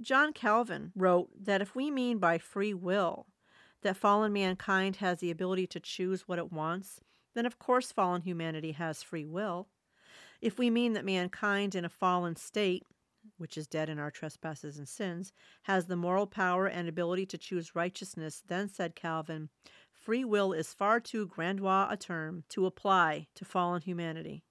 John Calvin wrote that if we mean by free will that fallen mankind has the ability to choose what it wants, then of course fallen humanity has free will. If we mean that mankind in a fallen state, which is dead in our trespasses and sins, has the moral power and ability to choose righteousness, then, said Calvin, free will is far too grandiose a term to apply to fallen humanity.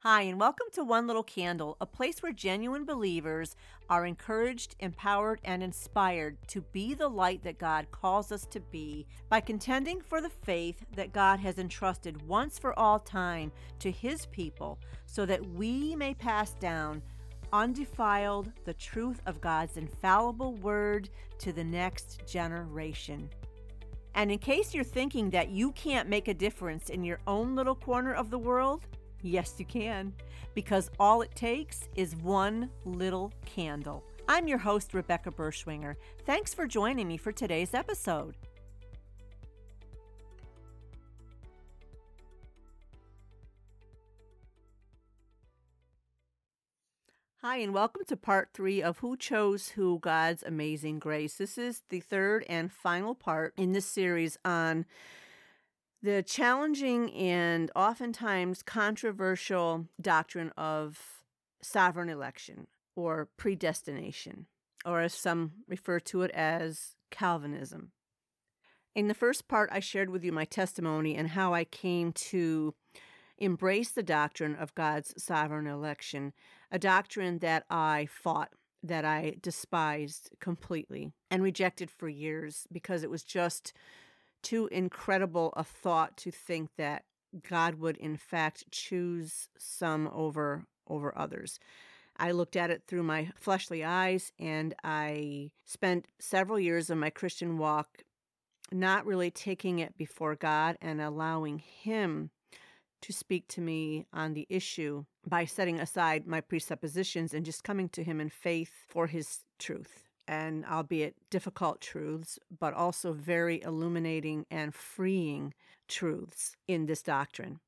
Hi, and welcome to One Little Candle, a place where genuine believers are encouraged, empowered, and inspired to be the light that God calls us to be by contending for the faith that God has entrusted once for all time to His people so that we may pass down undefiled the truth of God's infallible word to the next generation. And in case you're thinking that you can't make a difference in your own little corner of the world, Yes, you can, because all it takes is one little candle. I'm your host, Rebecca Berschwinger. Thanks for joining me for today's episode. Hi, and welcome to part three of Who Chose Who God's Amazing Grace. This is the third and final part in this series on the challenging and oftentimes controversial doctrine of sovereign election or predestination, or as some refer to it as Calvinism. In the first part, I shared with you my testimony and how I came to embrace the doctrine of God's sovereign election, a doctrine that I fought, that I despised completely and rejected for years because it was just too incredible a thought to think that God would in fact choose some over over others. I looked at it through my fleshly eyes and I spent several years of my Christian walk not really taking it before God and allowing him to speak to me on the issue by setting aside my presuppositions and just coming to him in faith for his truth and albeit difficult truths, but also very illuminating and freeing truths in this doctrine.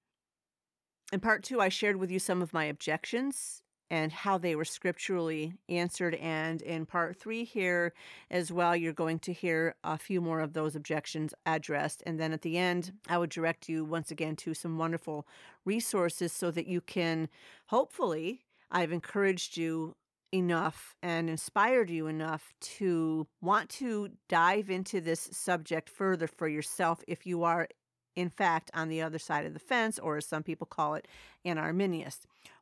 In part two, I shared with you some of my objections and how they were scripturally answered. And in part three, here as well, you're going to hear a few more of those objections addressed. And then at the end, I would direct you once again to some wonderful resources so that you can hopefully. I've encouraged you enough and inspired you enough to want to dive into this subject further for yourself if you are, in fact, on the other side of the fence, or as some people call it, an Arminian,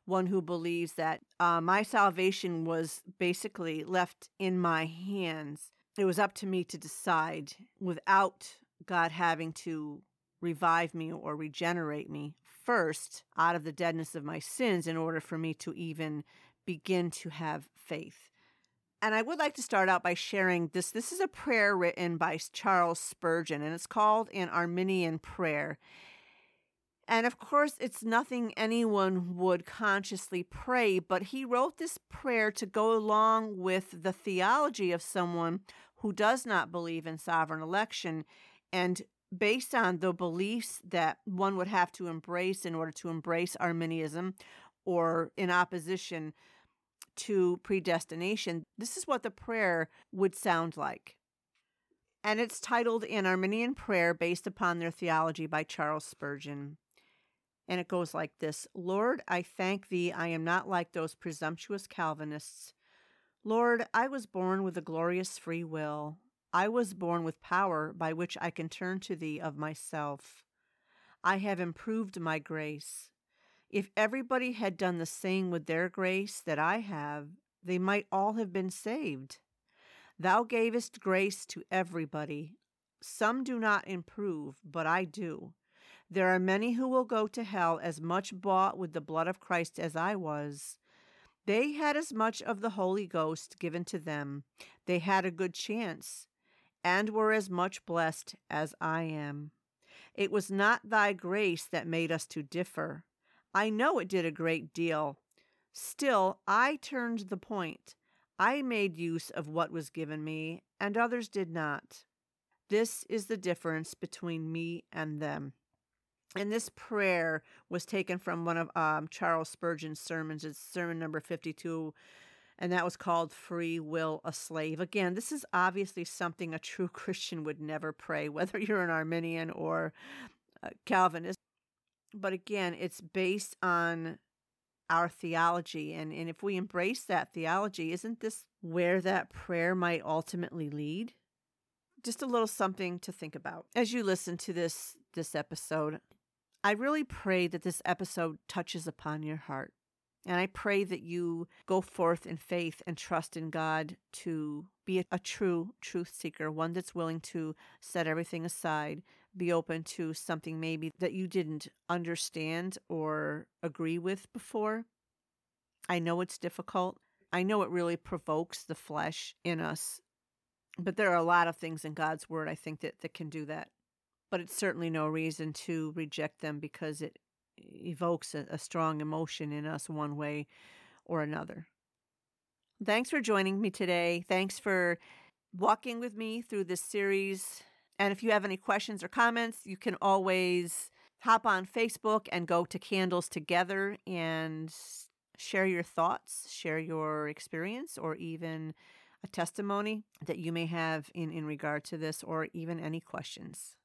one who believes that uh, my salvation was basically left in my hands. It was up to me to decide without God having to revive me or regenerate me first out of the deadness of my sins in order for me to even begin to have faith. And I would like to start out by sharing this. This is a prayer written by Charles Spurgeon, and it's called an Arminian prayer. And of course, it's nothing anyone would consciously pray, but he wrote this prayer to go along with the theology of someone who does not believe in sovereign election and based on the beliefs that one would have to embrace in order to embrace Arminianism or in opposition to predestination, this is what the prayer would sound like. And it's titled An Arminian Prayer based upon their theology by Charles Spurgeon. And it goes like this Lord, I thank thee, I am not like those presumptuous Calvinists. Lord, I was born with a glorious free will. I was born with power by which I can turn to thee of myself. I have improved my grace. If everybody had done the same with their grace that I have, they might all have been saved. Thou gavest grace to everybody. Some do not improve, but I do. There are many who will go to hell as much bought with the blood of Christ as I was. They had as much of the Holy Ghost given to them. They had a good chance, and were as much blessed as I am. It was not thy grace that made us to differ. I know it did a great deal. Still, I turned the point. I made use of what was given me, and others did not. This is the difference between me and them. And this prayer was taken from one of um, Charles Spurgeon's sermons. It's sermon number 52. and that was called Free Will a Slave. Again, this is obviously something a true Christian would never pray, whether you're an Arminian or Calvinist. But again, it's based on our theology. And, and if we embrace that theology, isn't this where that prayer might ultimately lead? Just a little something to think about as you listen to this this episode. I really pray that this episode touches upon your heart. And I pray that you go forth in faith and trust in God to be a, a, true truth seeker, one that's willing to set everything aside, be open to something maybe that you didn't understand or agree with before. I know it's difficult. I know it really provokes the flesh in us. But there are a lot of things in God's word I think that, that can do that. But it's certainly no reason to reject them because it evokes a, a strong emotion in us one way or another. Thanks for joining me today. Thanks for walking with me through this series. And if you have any questions or comments, you can always hop on Facebook and go to Candles Together and share your thoughts, share your experience, or even a testimony that you may have in, in regard to this, or even any questions.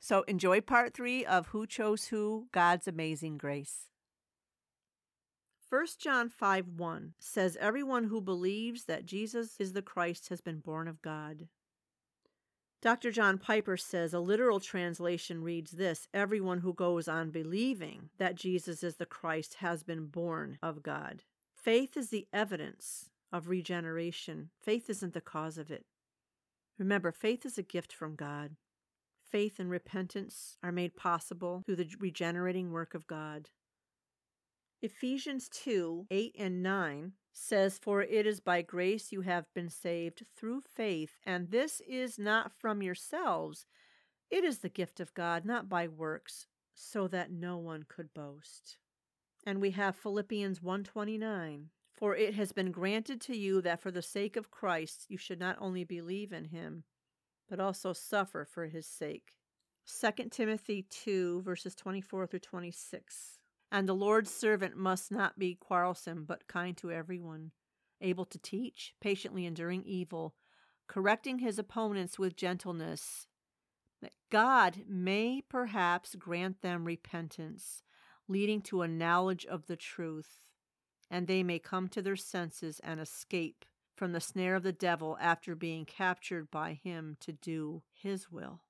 So enjoy part three of Who Chose Who God's Amazing Grace. 1 John 5 1 says, Everyone who believes that Jesus is the Christ has been born of God. Dr. John Piper says a literal translation reads this Everyone who goes on believing that Jesus is the Christ has been born of God. Faith is the evidence of regeneration, faith isn't the cause of it. Remember, faith is a gift from God faith and repentance are made possible through the regenerating work of God. Ephesians 2 8 and 9 says, For it is by grace you have been saved through faith, and this is not from yourselves. It is the gift of God, not by works, so that no one could boast. And we have Philippians 129. For it has been granted to you that for the sake of Christ you should not only believe in him, but also suffer for his sake. 2 Timothy 2, verses 24 through 26. And the Lord's servant must not be quarrelsome, but kind to everyone, able to teach, patiently enduring evil, correcting his opponents with gentleness, that God may perhaps grant them repentance, leading to a knowledge of the truth, and they may come to their senses and escape from the snare of the devil after being captured by him to do his will.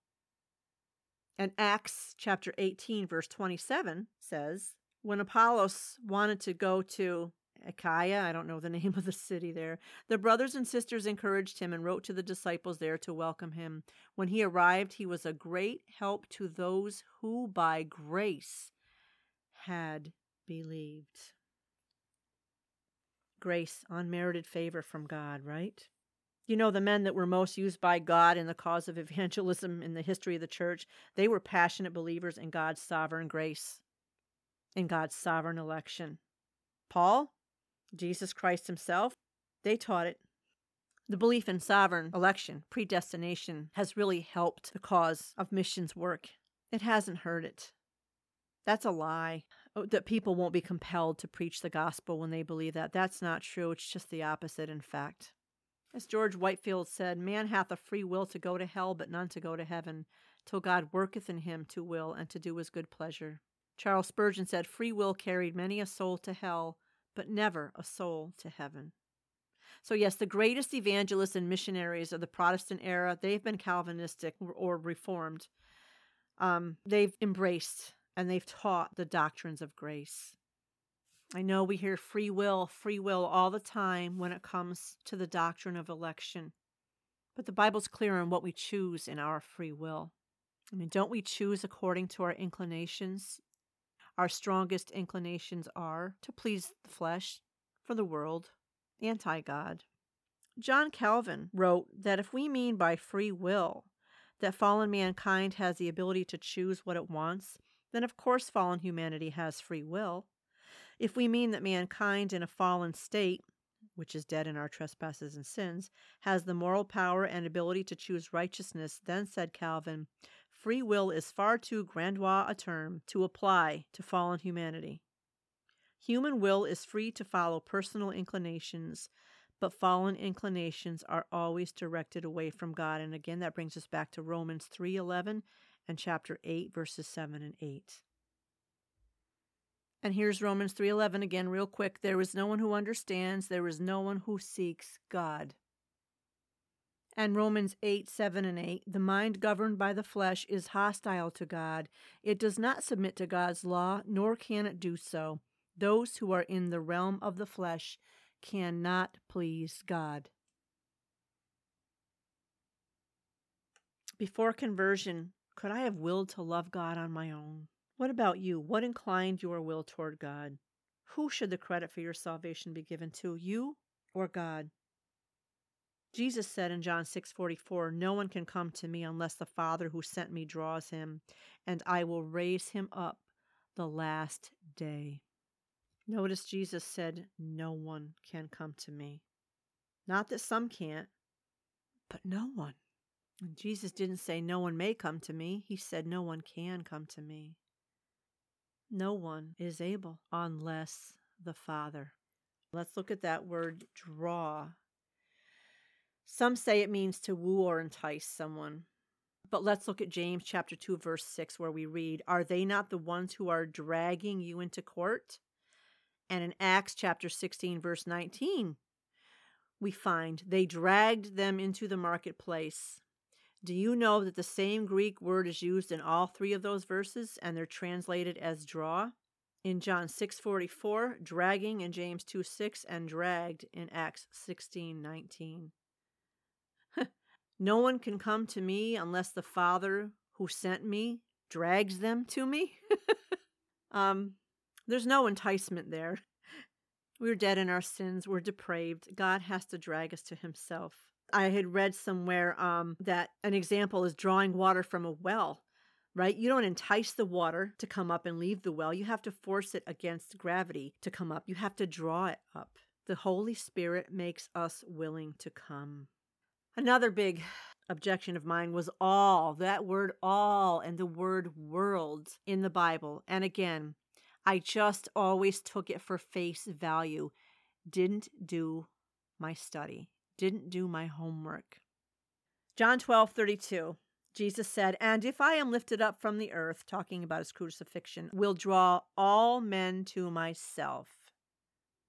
And Acts chapter 18, verse 27 says, When Apollos wanted to go to Achaia, I don't know the name of the city there, the brothers and sisters encouraged him and wrote to the disciples there to welcome him. When he arrived, he was a great help to those who by grace had believed grace, unmerited favor from God, right? You know, the men that were most used by God in the cause of evangelism in the history of the church, they were passionate believers in God's sovereign grace, in God's sovereign election. Paul, Jesus Christ himself, they taught it. The belief in sovereign election, predestination, has really helped the cause of missions work. It hasn't hurt it. That's a lie. Oh, that people won't be compelled to preach the gospel when they believe that. That's not true. It's just the opposite, in fact. As George Whitefield said, Man hath a free will to go to hell, but none to go to heaven, till God worketh in him to will and to do his good pleasure. Charles Spurgeon said, Free will carried many a soul to hell, but never a soul to heaven. So, yes, the greatest evangelists and missionaries of the Protestant era, they've been Calvinistic or Reformed. Um, they've embraced and they've taught the doctrines of grace. I know we hear free will, free will all the time when it comes to the doctrine of election, but the Bible's clear on what we choose in our free will. I mean, don't we choose according to our inclinations? Our strongest inclinations are to please the flesh, for the world, anti God. John Calvin wrote that if we mean by free will that fallen mankind has the ability to choose what it wants, then of course fallen humanity has free will. If we mean that mankind in a fallen state, which is dead in our trespasses and sins, has the moral power and ability to choose righteousness, then said Calvin, free will is far too grandiose a term to apply to fallen humanity. Human will is free to follow personal inclinations, but fallen inclinations are always directed away from God. And again, that brings us back to Romans 3:11 and chapter 8 verses 7 and 8. And here's Romans 3:11 again real quick. There is no one who understands, there is no one who seeks God. And Romans 8, 7 and 8, the mind governed by the flesh is hostile to God. It does not submit to God's law, nor can it do so. Those who are in the realm of the flesh cannot please God. Before conversion, could I have willed to love God on my own? What about you? What inclined your will toward God? Who should the credit for your salvation be given to, you or God? Jesus said in John 6:44, "No one can come to me unless the Father who sent me draws him, and I will raise him up the last day." Notice Jesus said, No one can come to me. Not that some can't, but no one. And Jesus didn't say, No one may come to me. He said, No one can come to me. No one is able unless the Father. Let's look at that word draw. Some say it means to woo or entice someone. But let's look at James chapter 2 verse 6 where we read, "Are they not the ones who are dragging you into court?" And in Acts chapter 16, verse 19, we find they dragged them into the marketplace. Do you know that the same Greek word is used in all three of those verses and they're translated as draw? In John 6:44, dragging in James 2:6 and dragged in Acts 16:19. No one can come to me unless the Father who sent me drags them to me. um there's no enticement there. We're dead in our sins. We're depraved. God has to drag us to himself. I had read somewhere um, that an example is drawing water from a well, right? You don't entice the water to come up and leave the well. You have to force it against gravity to come up. You have to draw it up. The Holy Spirit makes us willing to come. Another big objection of mine was all, that word all, and the word world in the Bible. And again, I just always took it for face value. Didn't do my study, didn't do my homework. John 12 32. Jesus said, And if I am lifted up from the earth, talking about his crucifixion, will draw all men to myself.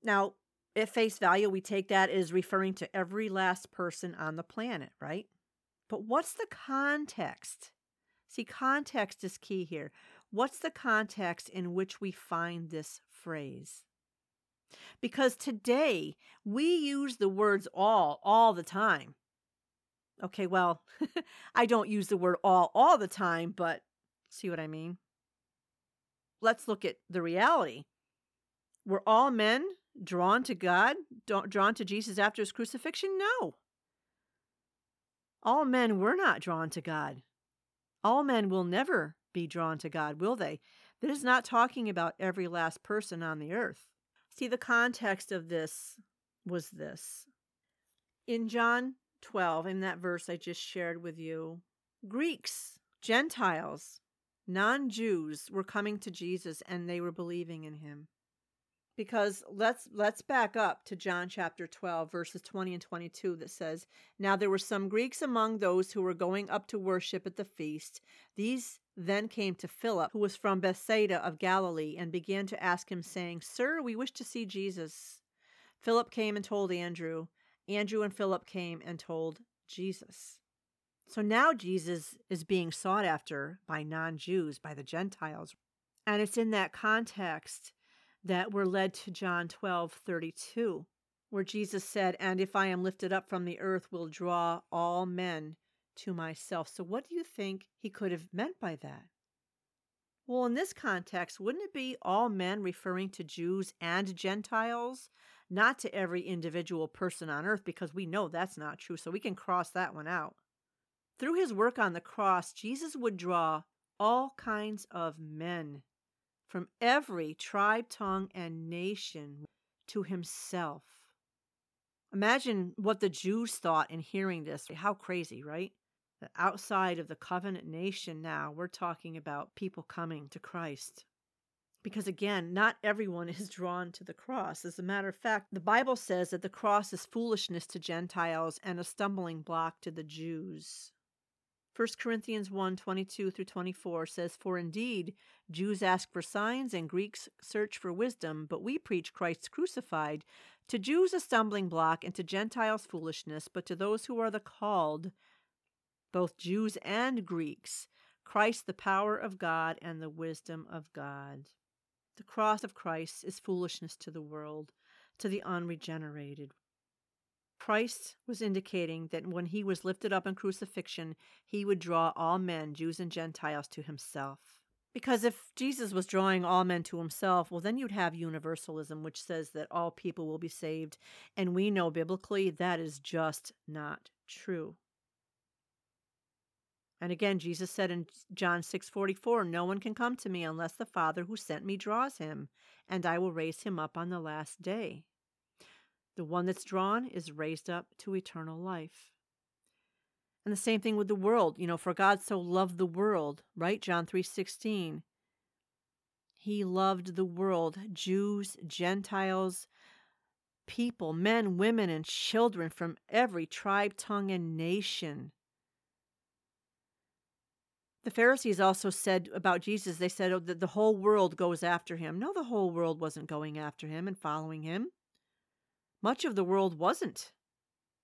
Now, at face value, we take that as referring to every last person on the planet, right? But what's the context? See, context is key here. What's the context in which we find this phrase? Because today we use the words all all the time. Okay, well, I don't use the word all all the time, but see what I mean? Let's look at the reality. We're all men drawn to God, drawn to Jesus after his crucifixion? No. All men were not drawn to God. All men will never be drawn to God, will they? That is not talking about every last person on the earth. See, the context of this was this. In John 12, in that verse I just shared with you, Greeks, Gentiles, non Jews were coming to Jesus and they were believing in him because let's let's back up to John chapter 12 verses 20 and 22 that says now there were some Greeks among those who were going up to worship at the feast. These then came to Philip who was from Bethsaida of Galilee and began to ask him saying sir we wish to see Jesus Philip came and told Andrew. Andrew and Philip came and told Jesus. So now Jesus is being sought after by non-Jews by the Gentiles. And it's in that context that were led to John 12 32, where Jesus said, And if I am lifted up from the earth, will draw all men to myself. So, what do you think he could have meant by that? Well, in this context, wouldn't it be all men referring to Jews and Gentiles, not to every individual person on earth, because we know that's not true. So we can cross that one out. Through his work on the cross, Jesus would draw all kinds of men from every tribe, tongue, and nation to himself. Imagine what the Jews thought in hearing this. How crazy, right? That outside of the covenant nation now, we're talking about people coming to Christ. Because again, not everyone is drawn to the cross. As a matter of fact, the Bible says that the cross is foolishness to Gentiles and a stumbling block to the Jews. 1 Corinthians 1 22 through 24 says, For indeed, Jews ask for signs and Greeks search for wisdom, but we preach Christ crucified. To Jews, a stumbling block, and to Gentiles, foolishness, but to those who are the called, both Jews and Greeks, Christ, the power of God and the wisdom of God. The cross of Christ is foolishness to the world, to the unregenerated. Christ was indicating that when he was lifted up in crucifixion, he would draw all men, Jews and Gentiles, to himself. Because if Jesus was drawing all men to himself, well, then you'd have universalism, which says that all people will be saved. And we know biblically that is just not true. And again, Jesus said in John 6:44, "No one can come to me unless the Father who sent me draws him, and I will raise him up on the last day." The one that's drawn is raised up to eternal life. And the same thing with the world. You know, for God so loved the world, right? John 3:16. He loved the world, Jews, Gentiles, people, men, women, and children from every tribe, tongue, and nation. The Pharisees also said about Jesus, they said oh, that the whole world goes after him. No, the whole world wasn't going after him and following him. Much of the world wasn't.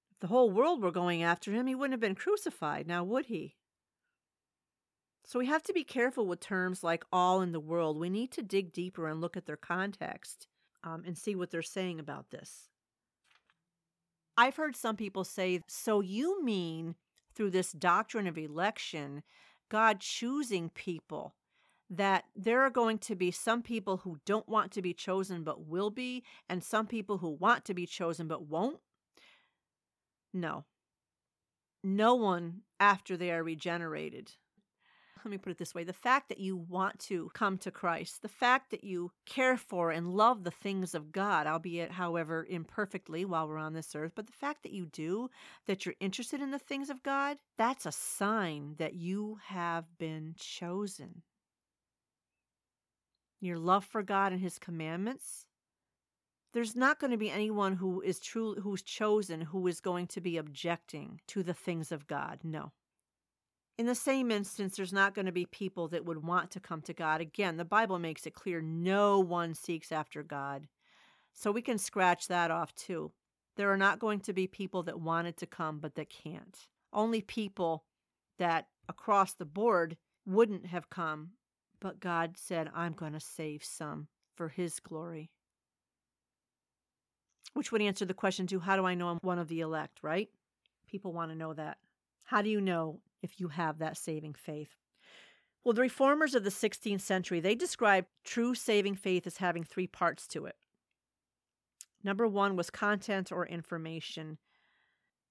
If the whole world were going after him, he wouldn't have been crucified, now would he? So we have to be careful with terms like all in the world. We need to dig deeper and look at their context um, and see what they're saying about this. I've heard some people say, so you mean through this doctrine of election, God choosing people that there are going to be some people who don't want to be chosen but will be, and some people who want to be chosen but won't? No. No one after they are regenerated. Let me put it this way the fact that you want to come to Christ, the fact that you care for and love the things of God, albeit, however, imperfectly while we're on this earth, but the fact that you do, that you're interested in the things of God, that's a sign that you have been chosen your love for God and his commandments, there's not going to be anyone who is true who's chosen who is going to be objecting to the things of God. No. In the same instance, there's not going to be people that would want to come to God. Again, the Bible makes it clear no one seeks after God. So we can scratch that off too. There are not going to be people that wanted to come but that can't. Only people that across the board wouldn't have come but God said, I'm going to save some for His glory. Which would answer the question, too how do I know I'm one of the elect, right? People want to know that. How do you know if you have that saving faith? Well, the reformers of the 16th century, they described true saving faith as having three parts to it. Number one was content or information.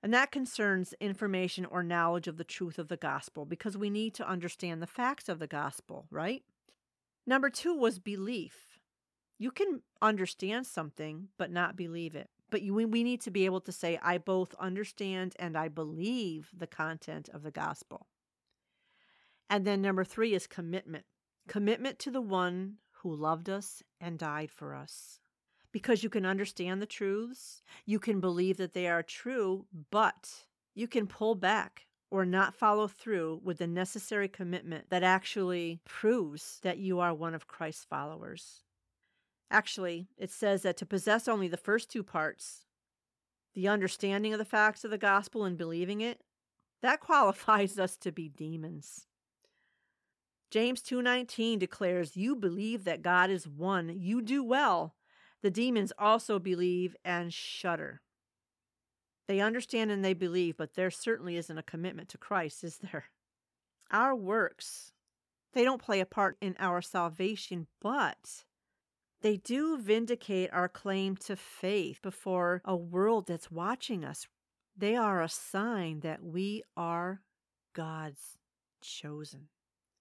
And that concerns information or knowledge of the truth of the gospel because we need to understand the facts of the gospel, right? Number two was belief. You can understand something but not believe it. But you, we need to be able to say, I both understand and I believe the content of the gospel. And then number three is commitment commitment to the one who loved us and died for us because you can understand the truths, you can believe that they are true, but you can pull back or not follow through with the necessary commitment that actually proves that you are one of Christ's followers. Actually, it says that to possess only the first two parts, the understanding of the facts of the gospel and believing it, that qualifies us to be demons. James 2:19 declares, "You believe that God is one. You do well. The demons also believe and shudder. They understand and they believe, but there certainly isn't a commitment to Christ, is there? Our works, they don't play a part in our salvation, but they do vindicate our claim to faith before a world that's watching us. They are a sign that we are God's chosen.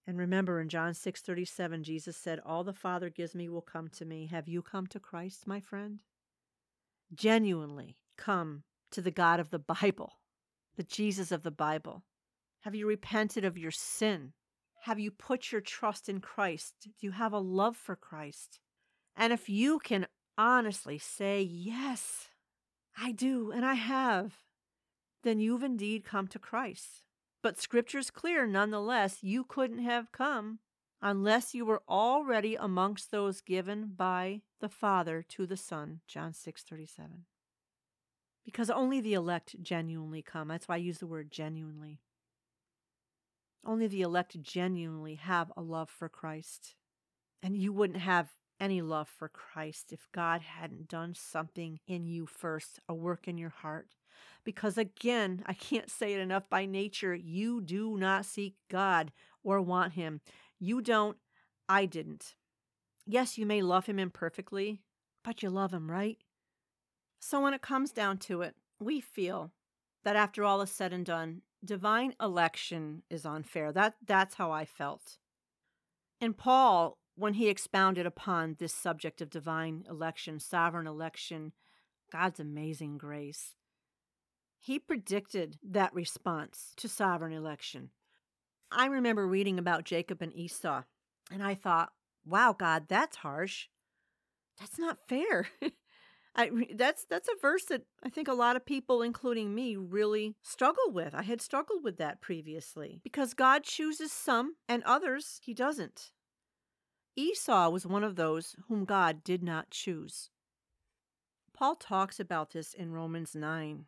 And remember in John 6:37 Jesus said, "All the Father gives me will come to me." Have you come to Christ, my friend? Genuinely come to the God of the Bible, the Jesus of the Bible. Have you repented of your sin? Have you put your trust in Christ? Do you have a love for Christ? And if you can honestly say, Yes, I do, and I have, then you've indeed come to Christ. But Scripture's clear nonetheless, you couldn't have come unless you were already amongst those given by the Father to the Son. John 6 37. Because only the elect genuinely come. That's why I use the word genuinely. Only the elect genuinely have a love for Christ. And you wouldn't have any love for Christ if God hadn't done something in you first, a work in your heart. Because again, I can't say it enough by nature, you do not seek God or want Him. You don't, I didn't. Yes, you may love Him imperfectly, but you love Him, right? So when it comes down to it, we feel that after all is said and done, divine election is unfair. That that's how I felt. And Paul, when he expounded upon this subject of divine election, sovereign election, God's amazing grace, he predicted that response to sovereign election. I remember reading about Jacob and Esau, and I thought, wow, God, that's harsh. That's not fair. I, that's that's a verse that I think a lot of people, including me, really struggle with. I had struggled with that previously because God chooses some and others He doesn't. Esau was one of those whom God did not choose. Paul talks about this in Romans 9.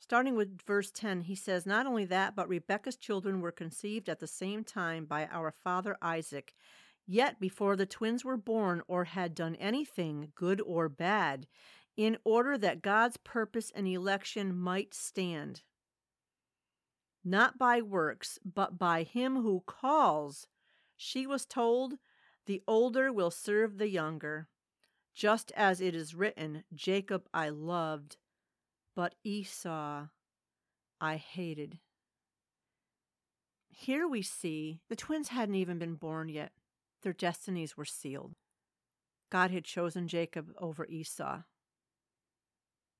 Starting with verse 10, he says, Not only that, but Rebekah's children were conceived at the same time by our father Isaac. Yet before the twins were born or had done anything, good or bad, in order that God's purpose and election might stand. Not by works, but by him who calls. She was told, The older will serve the younger. Just as it is written, Jacob I loved, but Esau I hated. Here we see the twins hadn't even been born yet. Their destinies were sealed. God had chosen Jacob over Esau.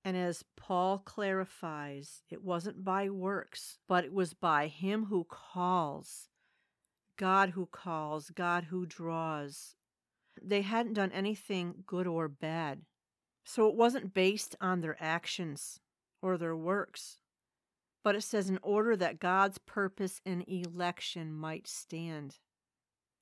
And as Paul clarifies, it wasn't by works, but it was by him who calls. God who calls, God who draws. They hadn't done anything good or bad. So it wasn't based on their actions or their works. But it says, in order that God's purpose in election might stand.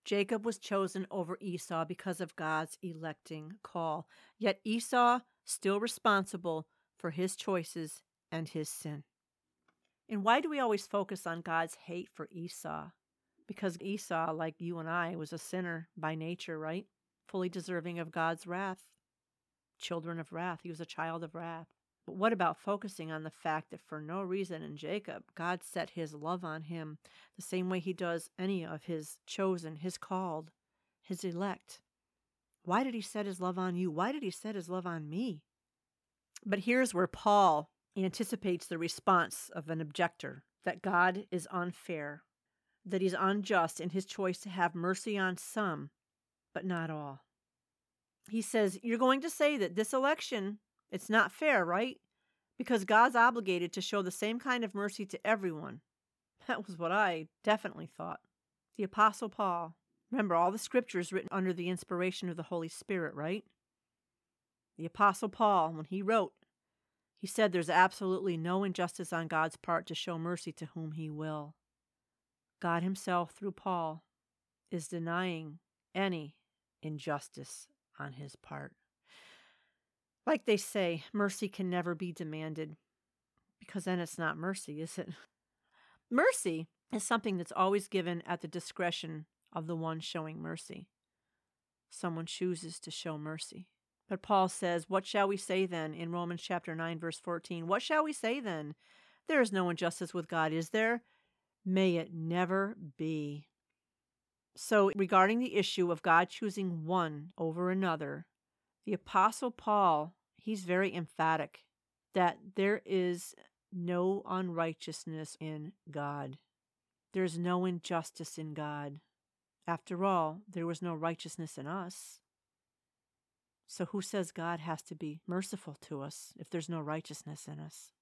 Jacob was chosen over Esau because of God's electing call. Yet Esau still responsible for his choices and his sin. And why do we always focus on God's hate for Esau? Because Esau, like you and I, was a sinner by nature, right? Fully deserving of God's wrath. Children of wrath. He was a child of wrath. But what about focusing on the fact that for no reason in Jacob, God set his love on him the same way he does any of his chosen, his called, his elect? Why did he set his love on you? Why did he set his love on me? But here's where Paul anticipates the response of an objector that God is unfair, that he's unjust in his choice to have mercy on some, but not all. He says, You're going to say that this election, it's not fair, right? Because God's obligated to show the same kind of mercy to everyone. That was what I definitely thought. The Apostle Paul, remember all the scriptures written under the inspiration of the Holy Spirit, right? The Apostle Paul, when he wrote, he said there's absolutely no injustice on God's part to show mercy to whom he will. God himself, through Paul, is denying any injustice on his part. Like they say, mercy can never be demanded because then it's not mercy, is it? Mercy is something that's always given at the discretion of the one showing mercy. Someone chooses to show mercy. But Paul says, What shall we say then in Romans chapter 9, verse 14? What shall we say then? There is no injustice with God, is there? May it never be. So, regarding the issue of God choosing one over another, the Apostle Paul, he's very emphatic that there is no unrighteousness in God. There's no injustice in God. After all, there was no righteousness in us. So who says God has to be merciful to us if there's no righteousness in us?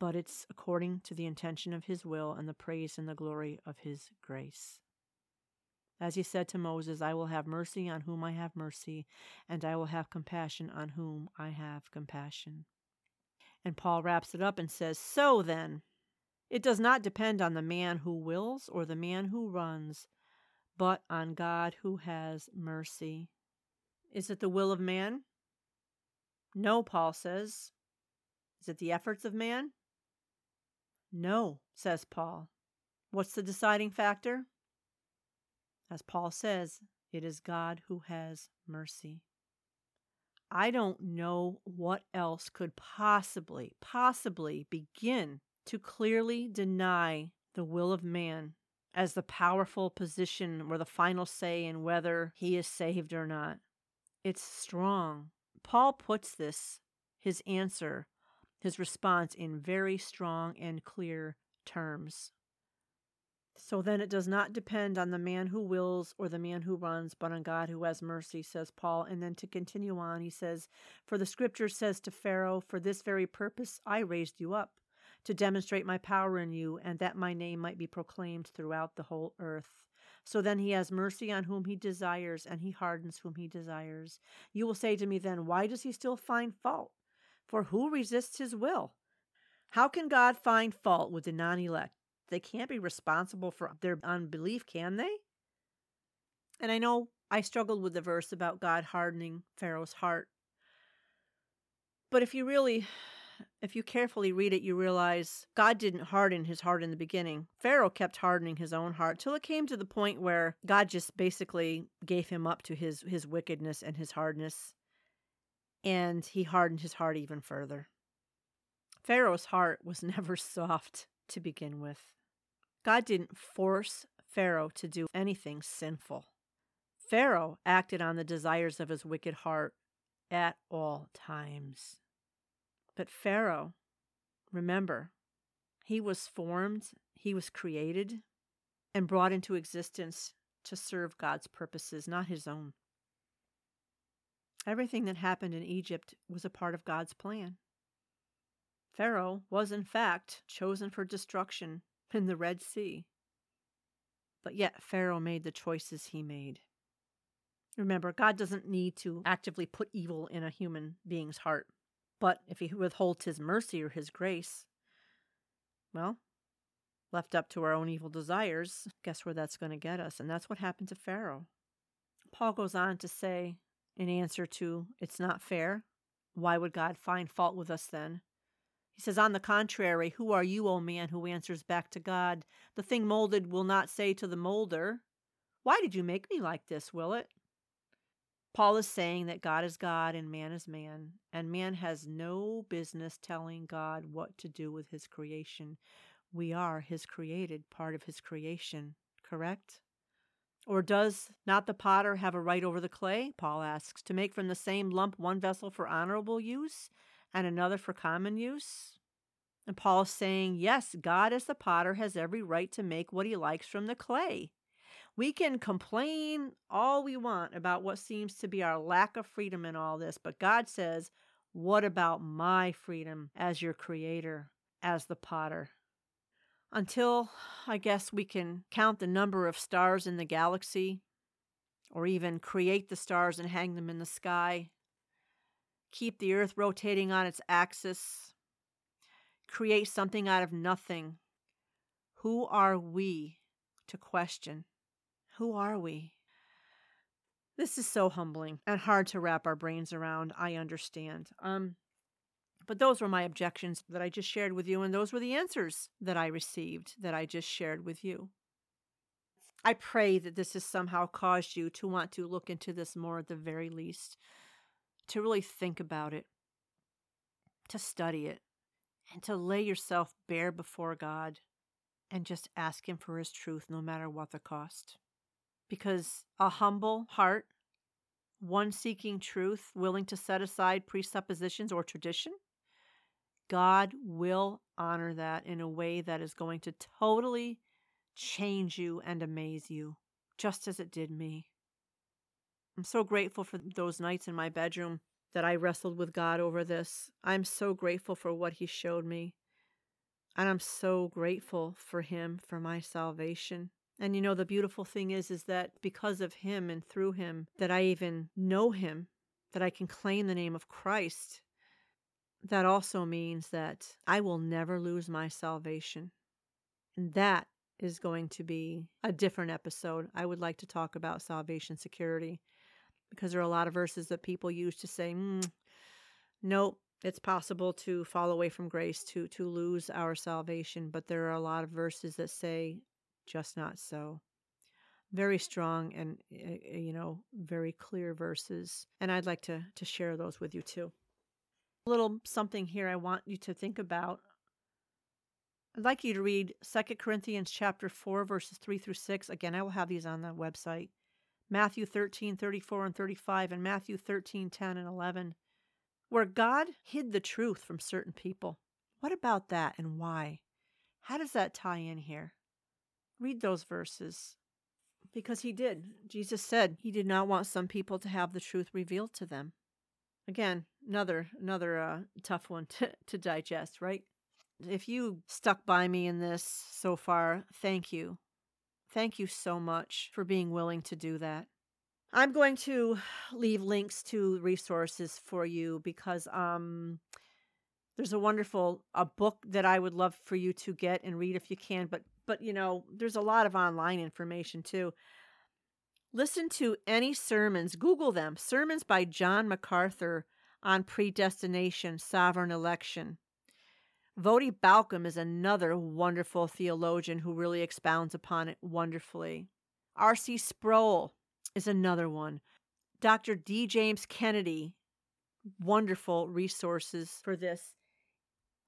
But it's according to the intention of His will and the praise and the glory of His grace. As he said to Moses, I will have mercy on whom I have mercy, and I will have compassion on whom I have compassion. And Paul wraps it up and says, So then, it does not depend on the man who wills or the man who runs, but on God who has mercy. Is it the will of man? No, Paul says. Is it the efforts of man? No, says Paul. What's the deciding factor? As Paul says, it is God who has mercy. I don't know what else could possibly, possibly begin to clearly deny the will of man as the powerful position or the final say in whether he is saved or not. It's strong. Paul puts this, his answer, his response, in very strong and clear terms. So then it does not depend on the man who wills or the man who runs, but on God who has mercy, says Paul. And then to continue on, he says, For the scripture says to Pharaoh, For this very purpose I raised you up, to demonstrate my power in you, and that my name might be proclaimed throughout the whole earth. So then he has mercy on whom he desires, and he hardens whom he desires. You will say to me then, Why does he still find fault? For who resists his will? How can God find fault with the non elect? They can't be responsible for their unbelief, can they? And I know I struggled with the verse about God hardening Pharaoh's heart. But if you really if you carefully read it, you realize God didn't harden his heart in the beginning. Pharaoh kept hardening his own heart till it came to the point where God just basically gave him up to his, his wickedness and his hardness. And he hardened his heart even further. Pharaoh's heart was never soft to begin with. God didn't force Pharaoh to do anything sinful. Pharaoh acted on the desires of his wicked heart at all times. But Pharaoh, remember, he was formed, he was created, and brought into existence to serve God's purposes, not his own. Everything that happened in Egypt was a part of God's plan. Pharaoh was, in fact, chosen for destruction in the Red Sea. But yet, Pharaoh made the choices he made. Remember, God doesn't need to actively put evil in a human being's heart. But if he withholds his mercy or his grace, well, left up to our own evil desires, guess where that's going to get us? And that's what happened to Pharaoh. Paul goes on to say, in answer to, it's not fair. Why would God find fault with us then? He says, On the contrary, who are you, O man, who answers back to God? The thing molded will not say to the molder, Why did you make me like this, will it? Paul is saying that God is God and man is man, and man has no business telling God what to do with his creation. We are his created, part of his creation, correct? Or does not the potter have a right over the clay? Paul asks, to make from the same lump one vessel for honorable use and another for common use? And Paul is saying, yes, God as the potter has every right to make what he likes from the clay. We can complain all we want about what seems to be our lack of freedom in all this, but God says, What about my freedom as your creator, as the potter? Until I guess we can count the number of stars in the galaxy, or even create the stars and hang them in the sky, keep the earth rotating on its axis, create something out of nothing. Who are we to question? Who are we? This is so humbling and hard to wrap our brains around. I understand. Um, but those were my objections that I just shared with you, and those were the answers that I received that I just shared with you. I pray that this has somehow caused you to want to look into this more at the very least, to really think about it, to study it, and to lay yourself bare before God and just ask Him for His truth no matter what the cost because a humble heart, one seeking truth, willing to set aside presuppositions or tradition, God will honor that in a way that is going to totally change you and amaze you, just as it did me. I'm so grateful for those nights in my bedroom that I wrestled with God over this. I'm so grateful for what He showed me. And I'm so grateful for Him for my salvation And you know the beautiful thing is is that because of him and through him that I even know him, that I can claim the name of Christ. That also means that I will never lose my salvation. And that is going to be a different episode. I would like to talk about salvation security because there are a lot of verses that people use to say, mm, nope, it's possible to fall away from grace, to, to lose our salvation. But there are a lot of verses that say, just not so. Very strong and, uh, you know, very clear verses. And I'd like to, to share those with you too. A little something here I want you to think about I'd like you to read 2 Corinthians chapter 4 verses 3 through 6. Again, I will have these on the website. Matthew 13, 34 and 35 and Matthew 13, 10 and 11. Where God hid the truth from certain people. What about that and why? How does that tie in here? Read those verses. Because he did. Jesus said he did not want some people to have the truth revealed to them. Again, another another uh, tough one to, to digest, right? If you stuck by me in this so far, thank you. Thank you so much for being willing to do that. I'm going to leave links to resources for you because um there's a wonderful a book that I would love for you to get and read if you can, but but you know, there's a lot of online information too. Listen to any sermons, Google them. Sermons by John MacArthur on predestination, sovereign election. Voddie Baucham is another wonderful theologian who really expounds upon it wonderfully. R.C. Sproul is another one. Dr. D. James Kennedy, wonderful resources for this.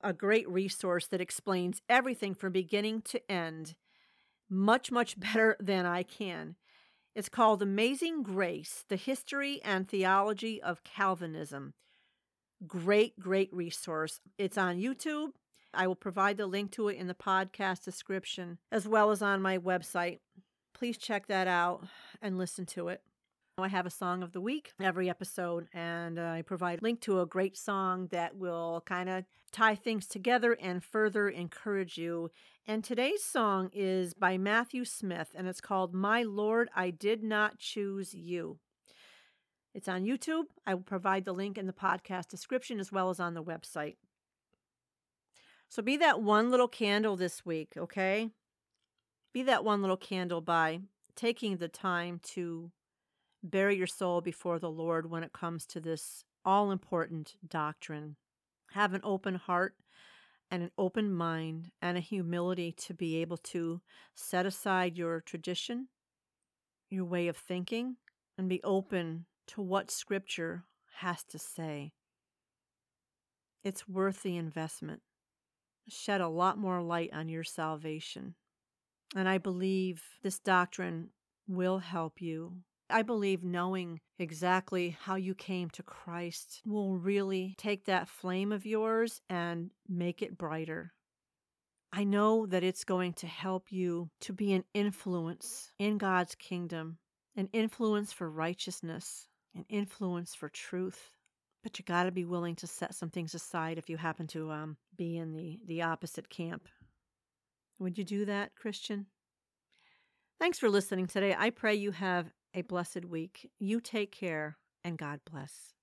A great resource that explains everything from beginning to end much, much better than I can. It's called Amazing Grace The History and Theology of Calvinism. Great, great resource. It's on YouTube. I will provide the link to it in the podcast description as well as on my website. Please check that out and listen to it. I have a song of the week every episode, and uh, I provide a link to a great song that will kind of tie things together and further encourage you. And today's song is by Matthew Smith, and it's called My Lord, I Did Not Choose You. It's on YouTube. I will provide the link in the podcast description as well as on the website. So be that one little candle this week, okay? Be that one little candle by taking the time to bury your soul before the Lord when it comes to this all important doctrine. Have an open heart and an open mind and a humility to be able to set aside your tradition, your way of thinking, and be open to what Scripture has to say. It's worth the investment. Shed a lot more light on your salvation. And I believe this doctrine will help you. I believe knowing exactly how you came to Christ will really take that flame of yours and make it brighter. I know that it's going to help you to be an influence in God's kingdom, an influence for righteousness, an influence for truth. But you got to be willing to set some things aside if you happen to um, be in the, the opposite camp. Would you do that, Christian? Thanks for listening today. I pray you have a blessed week. You take care, and God bless.